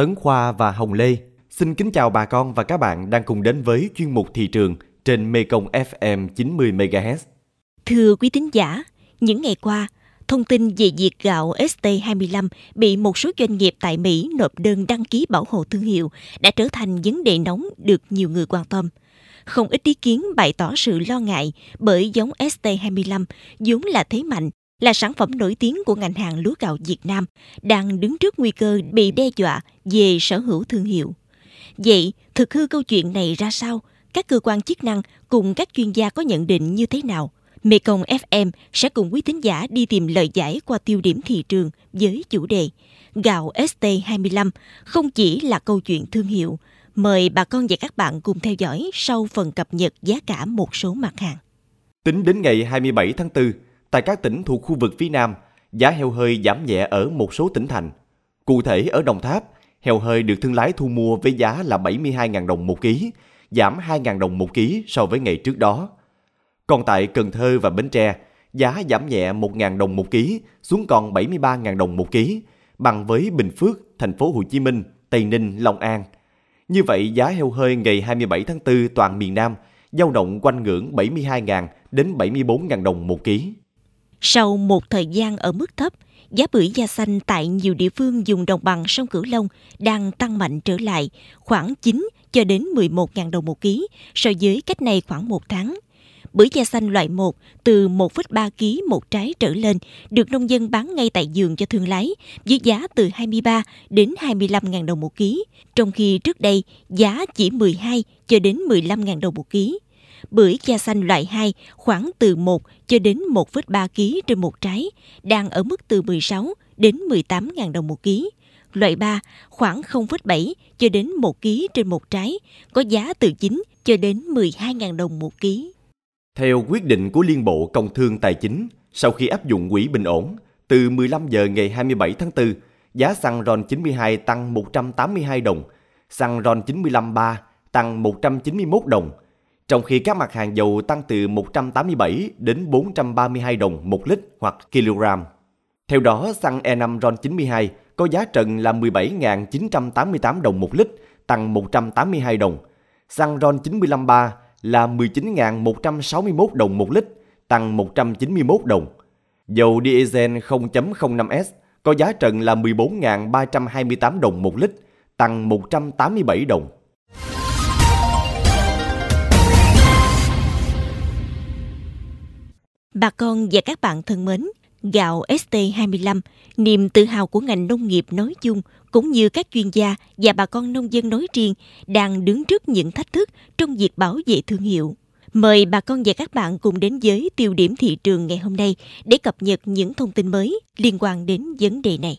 Tấn Khoa và Hồng Lê xin kính chào bà con và các bạn đang cùng đến với chuyên mục thị trường trên Mekong FM 90 MHz. Thưa quý tín giả, những ngày qua, thông tin về việc gạo ST25 bị một số doanh nghiệp tại Mỹ nộp đơn đăng ký bảo hộ thương hiệu đã trở thành vấn đề nóng được nhiều người quan tâm. Không ít ý kiến bày tỏ sự lo ngại bởi giống ST25 vốn là thế mạnh, là sản phẩm nổi tiếng của ngành hàng lúa gạo Việt Nam, đang đứng trước nguy cơ bị đe dọa về sở hữu thương hiệu. Vậy, thực hư câu chuyện này ra sao? Các cơ quan chức năng cùng các chuyên gia có nhận định như thế nào? Mekong FM sẽ cùng quý thính giả đi tìm lời giải qua tiêu điểm thị trường với chủ đề Gạo ST25 không chỉ là câu chuyện thương hiệu. Mời bà con và các bạn cùng theo dõi sau phần cập nhật giá cả một số mặt hàng. Tính đến ngày 27 tháng 4, tại các tỉnh thuộc khu vực phía Nam, giá heo hơi giảm nhẹ ở một số tỉnh thành. Cụ thể ở Đồng Tháp, heo hơi được thương lái thu mua với giá là 72.000 đồng một ký, giảm 2.000 đồng một ký so với ngày trước đó. Còn tại Cần Thơ và Bến Tre, giá giảm nhẹ 1.000 đồng một ký xuống còn 73.000 đồng một ký, bằng với Bình Phước, thành phố Hồ Chí Minh, Tây Ninh, Long An. Như vậy, giá heo hơi ngày 27 tháng 4 toàn miền Nam dao động quanh ngưỡng 72.000 đến 74.000 đồng một ký. Sau một thời gian ở mức thấp, giá bưởi da xanh tại nhiều địa phương dùng đồng bằng sông Cửu Long đang tăng mạnh trở lại, khoảng 9 cho đến 11.000 đồng một ký so với cách này khoảng một tháng. Bưởi da xanh loại 1 từ 1,3 kg một trái trở lên được nông dân bán ngay tại giường cho thương lái với giá từ 23 đến 25.000 đồng một ký, trong khi trước đây giá chỉ 12 cho đến 15.000 đồng một ký. Bưởi da xanh loại 2 khoảng từ 1 cho đến 1,3 kg trên một trái, đang ở mức từ 16 đến 18.000 đồng một ký. Loại 3 khoảng 0,7 cho đến 1 kg trên một trái, có giá từ 9 cho đến 12.000 đồng một ký. Theo quyết định của Liên Bộ Công Thương Tài chính, sau khi áp dụng quỹ bình ổn, từ 15 giờ ngày 27 tháng 4, giá xăng RON 92 tăng 182 đồng, xăng RON 95 3 tăng 191 đồng, trong khi các mặt hàng dầu tăng từ 187 đến 432 đồng một lít hoặc kg. Theo đó, xăng E5 RON 92 có giá trần là 17.988 đồng một lít, tăng 182 đồng. Xăng ron 953 là 19.161 đồng một lít, tăng 191 đồng. Dầu diesel 0.05S có giá trần là 14.328 đồng một lít, tăng 187 đồng. Bà con và các bạn thân mến, gạo ST25, niềm tự hào của ngành nông nghiệp nói chung cũng như các chuyên gia và bà con nông dân nói riêng đang đứng trước những thách thức trong việc bảo vệ thương hiệu. Mời bà con và các bạn cùng đến với tiêu điểm thị trường ngày hôm nay để cập nhật những thông tin mới liên quan đến vấn đề này.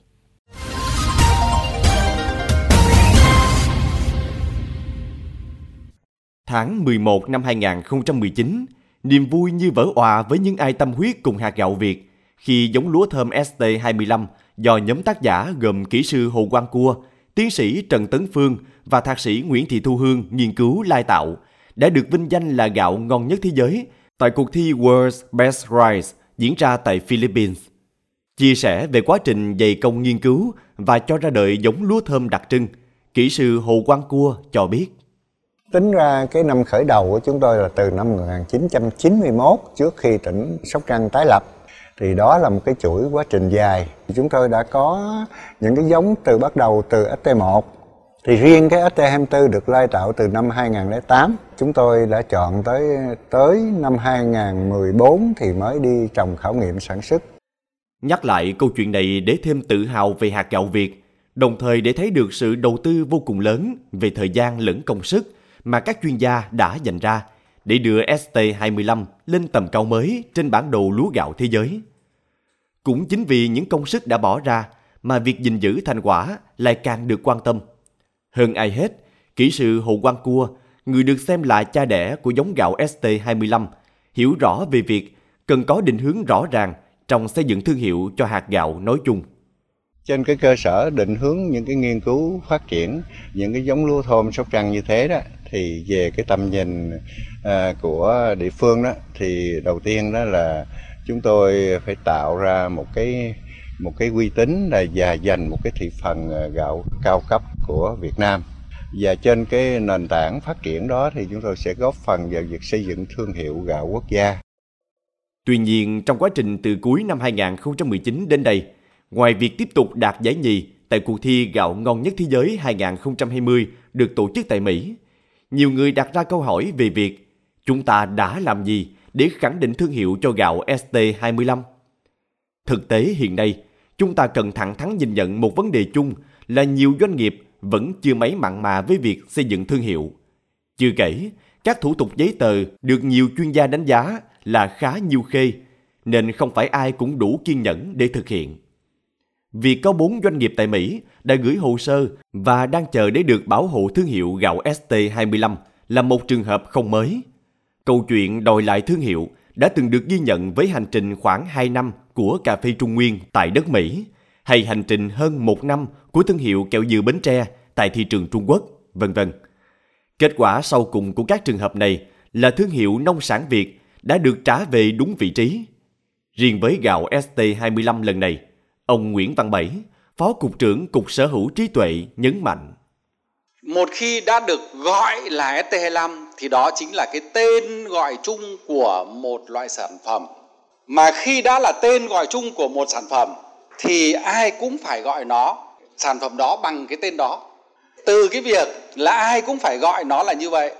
Tháng 11 năm 2019, niềm vui như vỡ òa với những ai tâm huyết cùng hạt gạo Việt khi giống lúa thơm ST25 do nhóm tác giả gồm kỹ sư Hồ Quang Cua, tiến sĩ Trần Tấn Phương và thạc sĩ Nguyễn Thị Thu Hương nghiên cứu lai tạo, đã được vinh danh là gạo ngon nhất thế giới tại cuộc thi World's Best Rice diễn ra tại Philippines. Chia sẻ về quá trình dày công nghiên cứu và cho ra đời giống lúa thơm đặc trưng, kỹ sư Hồ Quang Cua cho biết. Tính ra cái năm khởi đầu của chúng tôi là từ năm 1991 trước khi tỉnh Sóc Trăng tái lập. Thì đó là một cái chuỗi quá trình dài. Chúng tôi đã có những cái giống từ bắt đầu từ ST1 thì riêng cái ST24 được lai tạo từ năm 2008 chúng tôi đã chọn tới tới năm 2014 thì mới đi trồng khảo nghiệm sản xuất. Nhắc lại câu chuyện này để thêm tự hào về hạt gạo Việt, đồng thời để thấy được sự đầu tư vô cùng lớn về thời gian lẫn công sức mà các chuyên gia đã dành ra để đưa ST25 lên tầm cao mới trên bản đồ lúa gạo thế giới. Cũng chính vì những công sức đã bỏ ra mà việc gìn giữ thành quả lại càng được quan tâm. Hơn ai hết, kỹ sư Hồ Quang Cua, người được xem là cha đẻ của giống gạo ST25, hiểu rõ về việc cần có định hướng rõ ràng trong xây dựng thương hiệu cho hạt gạo nói chung. Trên cái cơ sở định hướng những cái nghiên cứu phát triển những cái giống lúa thơm Sóc Trăng như thế đó thì về cái tầm nhìn à, của địa phương đó thì đầu tiên đó là chúng tôi phải tạo ra một cái một cái uy tín là và giành một cái thị phần à, gạo cao cấp của Việt Nam và trên cái nền tảng phát triển đó thì chúng tôi sẽ góp phần vào việc xây dựng thương hiệu gạo quốc gia. Tuy nhiên, trong quá trình từ cuối năm 2019 đến đây, ngoài việc tiếp tục đạt giải nhì tại cuộc thi gạo ngon nhất thế giới 2020 được tổ chức tại Mỹ, nhiều người đặt ra câu hỏi về việc chúng ta đã làm gì để khẳng định thương hiệu cho gạo ST25. Thực tế hiện nay, chúng ta cần thẳng thắn nhìn nhận một vấn đề chung là nhiều doanh nghiệp vẫn chưa mấy mặn mà với việc xây dựng thương hiệu. Chưa kể, các thủ tục giấy tờ được nhiều chuyên gia đánh giá là khá nhiều khê, nên không phải ai cũng đủ kiên nhẫn để thực hiện. Việc có bốn doanh nghiệp tại Mỹ đã gửi hồ sơ và đang chờ để được bảo hộ thương hiệu gạo ST25 là một trường hợp không mới. Câu chuyện đòi lại thương hiệu đã từng được ghi nhận với hành trình khoảng 2 năm của cà phê Trung Nguyên tại đất Mỹ, hay hành trình hơn một năm của thương hiệu kẹo dừa Bến Tre tại thị trường Trung Quốc, vân vân. Kết quả sau cùng của các trường hợp này là thương hiệu nông sản Việt đã được trả về đúng vị trí. Riêng với gạo ST25 lần này, ông Nguyễn Văn Bảy, Phó Cục trưởng Cục Sở hữu trí tuệ nhấn mạnh. Một khi đã được gọi là ST25 thì đó chính là cái tên gọi chung của một loại sản phẩm. Mà khi đã là tên gọi chung của một sản phẩm thì ai cũng phải gọi nó sản phẩm đó bằng cái tên đó từ cái việc là ai cũng phải gọi nó là như vậy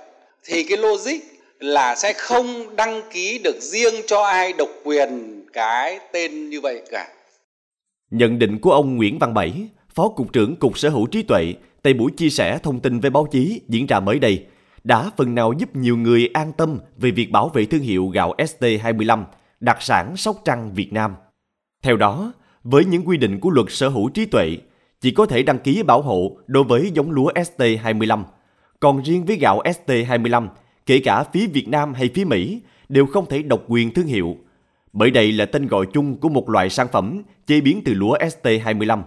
thì cái logic là sẽ không đăng ký được riêng cho ai độc quyền cái tên như vậy cả. Nhận định của ông Nguyễn Văn Bảy, Phó Cục trưởng Cục Sở hữu trí tuệ, tại buổi chia sẻ thông tin với báo chí diễn ra mới đây, đã phần nào giúp nhiều người an tâm về việc bảo vệ thương hiệu gạo ST25, đặc sản Sóc Trăng Việt Nam. Theo đó, với những quy định của luật sở hữu trí tuệ, chỉ có thể đăng ký bảo hộ đối với giống lúa ST25. Còn riêng với gạo ST25, kể cả phía Việt Nam hay phía Mỹ, đều không thể độc quyền thương hiệu, bởi đây là tên gọi chung của một loại sản phẩm chế biến từ lúa ST25.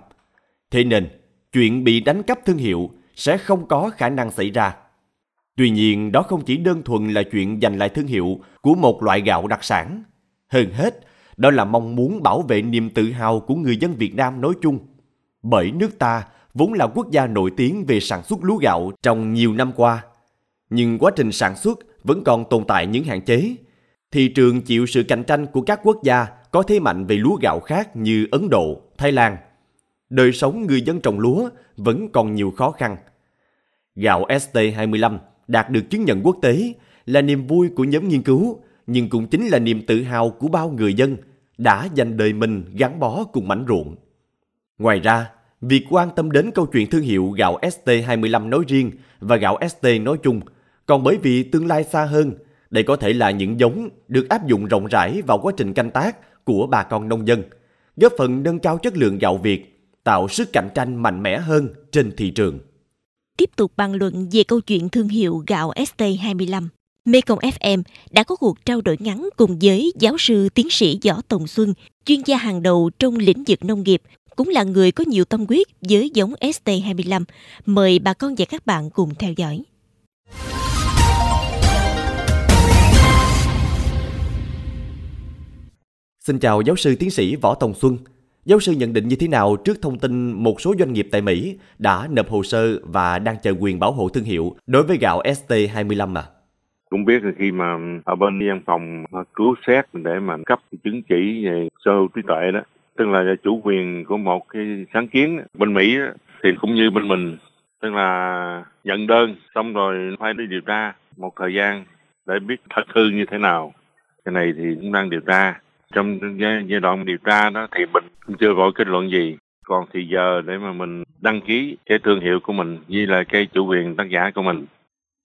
Thế nên, chuyện bị đánh cắp thương hiệu sẽ không có khả năng xảy ra. Tuy nhiên, đó không chỉ đơn thuần là chuyện giành lại thương hiệu của một loại gạo đặc sản. Hơn hết, đó là mong muốn bảo vệ niềm tự hào của người dân Việt Nam nói chung – bởi nước ta vốn là quốc gia nổi tiếng về sản xuất lúa gạo trong nhiều năm qua. Nhưng quá trình sản xuất vẫn còn tồn tại những hạn chế. Thị trường chịu sự cạnh tranh của các quốc gia có thế mạnh về lúa gạo khác như Ấn Độ, Thái Lan. Đời sống người dân trồng lúa vẫn còn nhiều khó khăn. Gạo ST25 đạt được chứng nhận quốc tế là niềm vui của nhóm nghiên cứu, nhưng cũng chính là niềm tự hào của bao người dân đã dành đời mình gắn bó cùng mảnh ruộng. Ngoài ra, việc quan tâm đến câu chuyện thương hiệu gạo ST25 nói riêng và gạo ST nói chung, còn bởi vì tương lai xa hơn, đây có thể là những giống được áp dụng rộng rãi vào quá trình canh tác của bà con nông dân, góp phần nâng cao chất lượng gạo Việt, tạo sức cạnh tranh mạnh mẽ hơn trên thị trường. Tiếp tục bàn luận về câu chuyện thương hiệu gạo ST25. Mekong FM đã có cuộc trao đổi ngắn cùng với giáo sư tiến sĩ Võ Tùng Xuân, chuyên gia hàng đầu trong lĩnh vực nông nghiệp cũng là người có nhiều tâm huyết với giống ST25. Mời bà con và các bạn cùng theo dõi. Xin chào giáo sư tiến sĩ Võ Tòng Xuân. Giáo sư nhận định như thế nào trước thông tin một số doanh nghiệp tại Mỹ đã nộp hồ sơ và đang chờ quyền bảo hộ thương hiệu đối với gạo ST25 à? cũng biết là khi mà ở bên văn phòng cứu xét để mà cấp chứng chỉ về sơ trí tuệ đó, tức là chủ quyền của một cái sáng kiến bên Mỹ thì cũng như bên mình, tức là nhận đơn xong rồi phải đi điều tra một thời gian để biết thật hư như thế nào cái này thì cũng đang điều tra trong giai đoạn điều tra đó thì mình cũng chưa vội kết luận gì còn thì giờ để mà mình đăng ký cái thương hiệu của mình như là cái chủ quyền tác giả của mình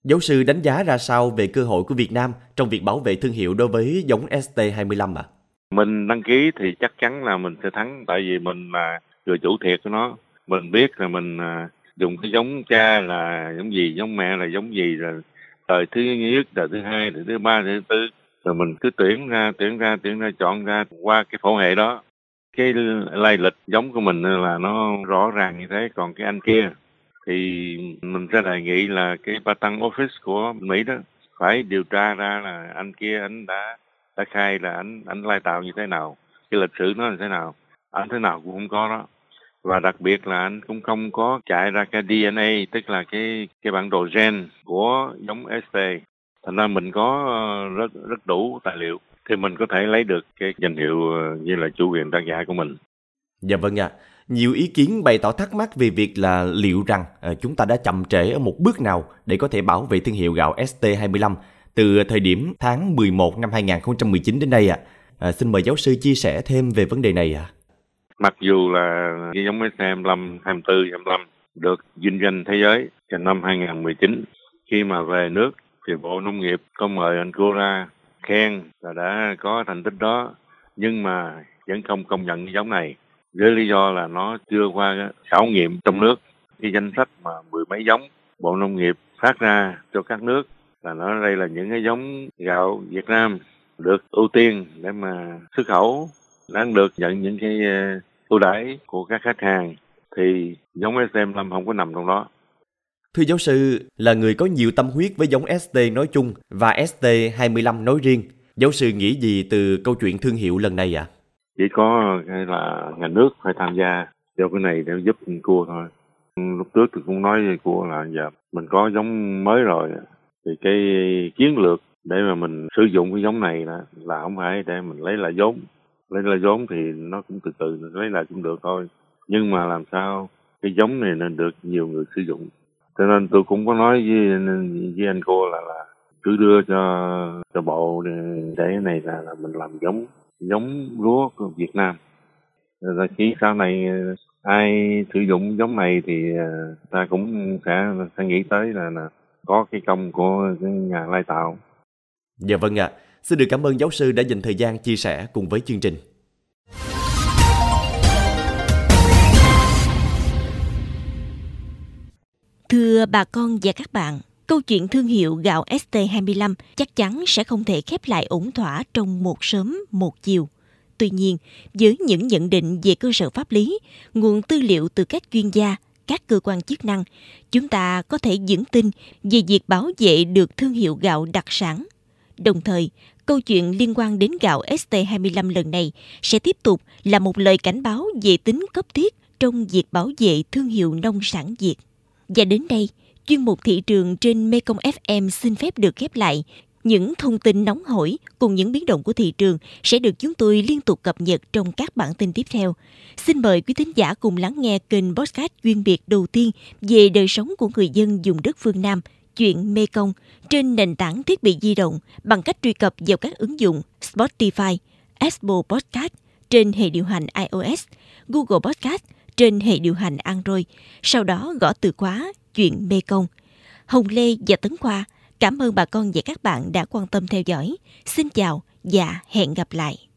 Giáo sư đánh giá ra sao về cơ hội của Việt Nam trong việc bảo vệ thương hiệu đối với giống ST25 ạ? À? mình đăng ký thì chắc chắn là mình sẽ thắng tại vì mình là người chủ thiệt của nó mình biết là mình à, dùng cái giống cha là giống gì giống mẹ là giống gì rồi thời thứ nhất đời thứ hai đời thứ ba đời thứ tư rồi mình cứ tuyển ra tuyển ra tuyển ra, chọn ra qua cái phổ hệ đó. Cái lai lịch giống của mình là nó rõ ràng như thế, còn cái anh kia thì mình sẽ đề nghị là cái patent office của mỹ đó phải điều tra ra là anh kia, anh đã đã khai là anh anh lai tạo như thế nào, cái lịch sử nó là thế nào, anh thế nào cũng không có đó. Và đặc biệt là anh cũng không có chạy ra cái DNA tức là cái cái bản đồ gen của giống ST thành ra mình có ờ, rất rất đủ tài liệu thì mình có thể lấy được cái danh hiệu ờ, như là chủ quyền tác giả của mình. Dạ vâng ạ. À. Nhiều ý kiến bày tỏ thắc mắc về việc là liệu rằng à, chúng ta đã chậm trễ ở một bước nào để có thể bảo vệ thương hiệu gạo ST25 từ thời điểm tháng 11 năm 2019 đến đây ạ. À. À, xin mời giáo sư chia sẻ thêm về vấn đề này ạ. À. Mặc dù là cái giống ST25, 24, 25 được vinh danh thế giới vào năm 2019 khi mà về nước thì Bộ Nông nghiệp có mời anh cô ra khen là đã có thành tích đó, nhưng mà vẫn không công nhận cái giống này. Với lý do là nó chưa qua khảo nghiệm trong nước. Cái danh sách mà mười mấy giống bộ nông nghiệp phát ra cho các nước là nó đây là những cái giống gạo Việt Nam được ưu tiên để mà xuất khẩu, đang được nhận những cái ờ, ưu đãi của các khách hàng. Thì giống SM5 không có nằm trong đó. Thưa giáo sư, là người có nhiều tâm huyết với giống ST nói chung và ST25 nói riêng, giáo sư nghĩ gì từ câu chuyện thương hiệu lần này ạ? À? chỉ có cái là nhà nước phải tham gia cho cái này để giúp cua thôi lúc trước thì cũng nói với cua là giờ mình có giống mới rồi thì cái chiến lược để mà mình sử dụng cái giống này là, là không phải để mình lấy lại vốn lấy lại vốn thì nó cũng từ từ lấy lại cũng được thôi nhưng mà làm sao cái giống này nên được nhiều người sử dụng cho nên tôi cũng có nói với với anh cô là là cứ đưa cho cho bộ để, để cái này là, là mình làm giống giống lúa của Việt Nam rồi khi sau này ai sử dụng giống này thì à, ta cũng sẽ sẽ nghĩ tới là, là có cái công của cái nhà lai tạo. Dạ vâng ạ. À. Xin được cảm ơn giáo sư đã dành thời gian chia sẻ cùng với chương trình. Thưa bà con và các bạn, câu chuyện thương hiệu gạo ST25 chắc chắn sẽ không thể khép lại ổn thỏa trong một sớm, một chiều. Tuy nhiên, với những nhận định về cơ sở pháp lý, nguồn tư liệu từ các chuyên gia, các cơ quan chức năng, chúng ta có thể vững tin về việc bảo vệ được thương hiệu gạo đặc sản. Đồng thời, câu chuyện liên quan đến gạo ST25 lần này sẽ tiếp tục là một lời cảnh báo về tính cấp thiết trong việc bảo vệ thương hiệu nông sản Việt. Và đến đây, chuyên mục thị trường trên Mekong FM xin phép được khép lại. Những thông tin nóng hổi cùng những biến động của thị trường sẽ được chúng tôi liên tục cập nhật trong các bản tin tiếp theo. Xin mời quý thính giả cùng lắng nghe kênh podcast chuyên biệt đầu tiên về đời sống của người dân dùng đất phương Nam, chuyện Mekong trên nền tảng thiết bị di động bằng cách truy cập vào các ứng dụng Spotify, Apple Podcast trên hệ điều hành iOS, Google Podcast trên hệ điều hành Android, sau đó gõ từ khóa chuyện Mê Công. Hồng Lê và Tấn Khoa cảm ơn bà con và các bạn đã quan tâm theo dõi. Xin chào và hẹn gặp lại.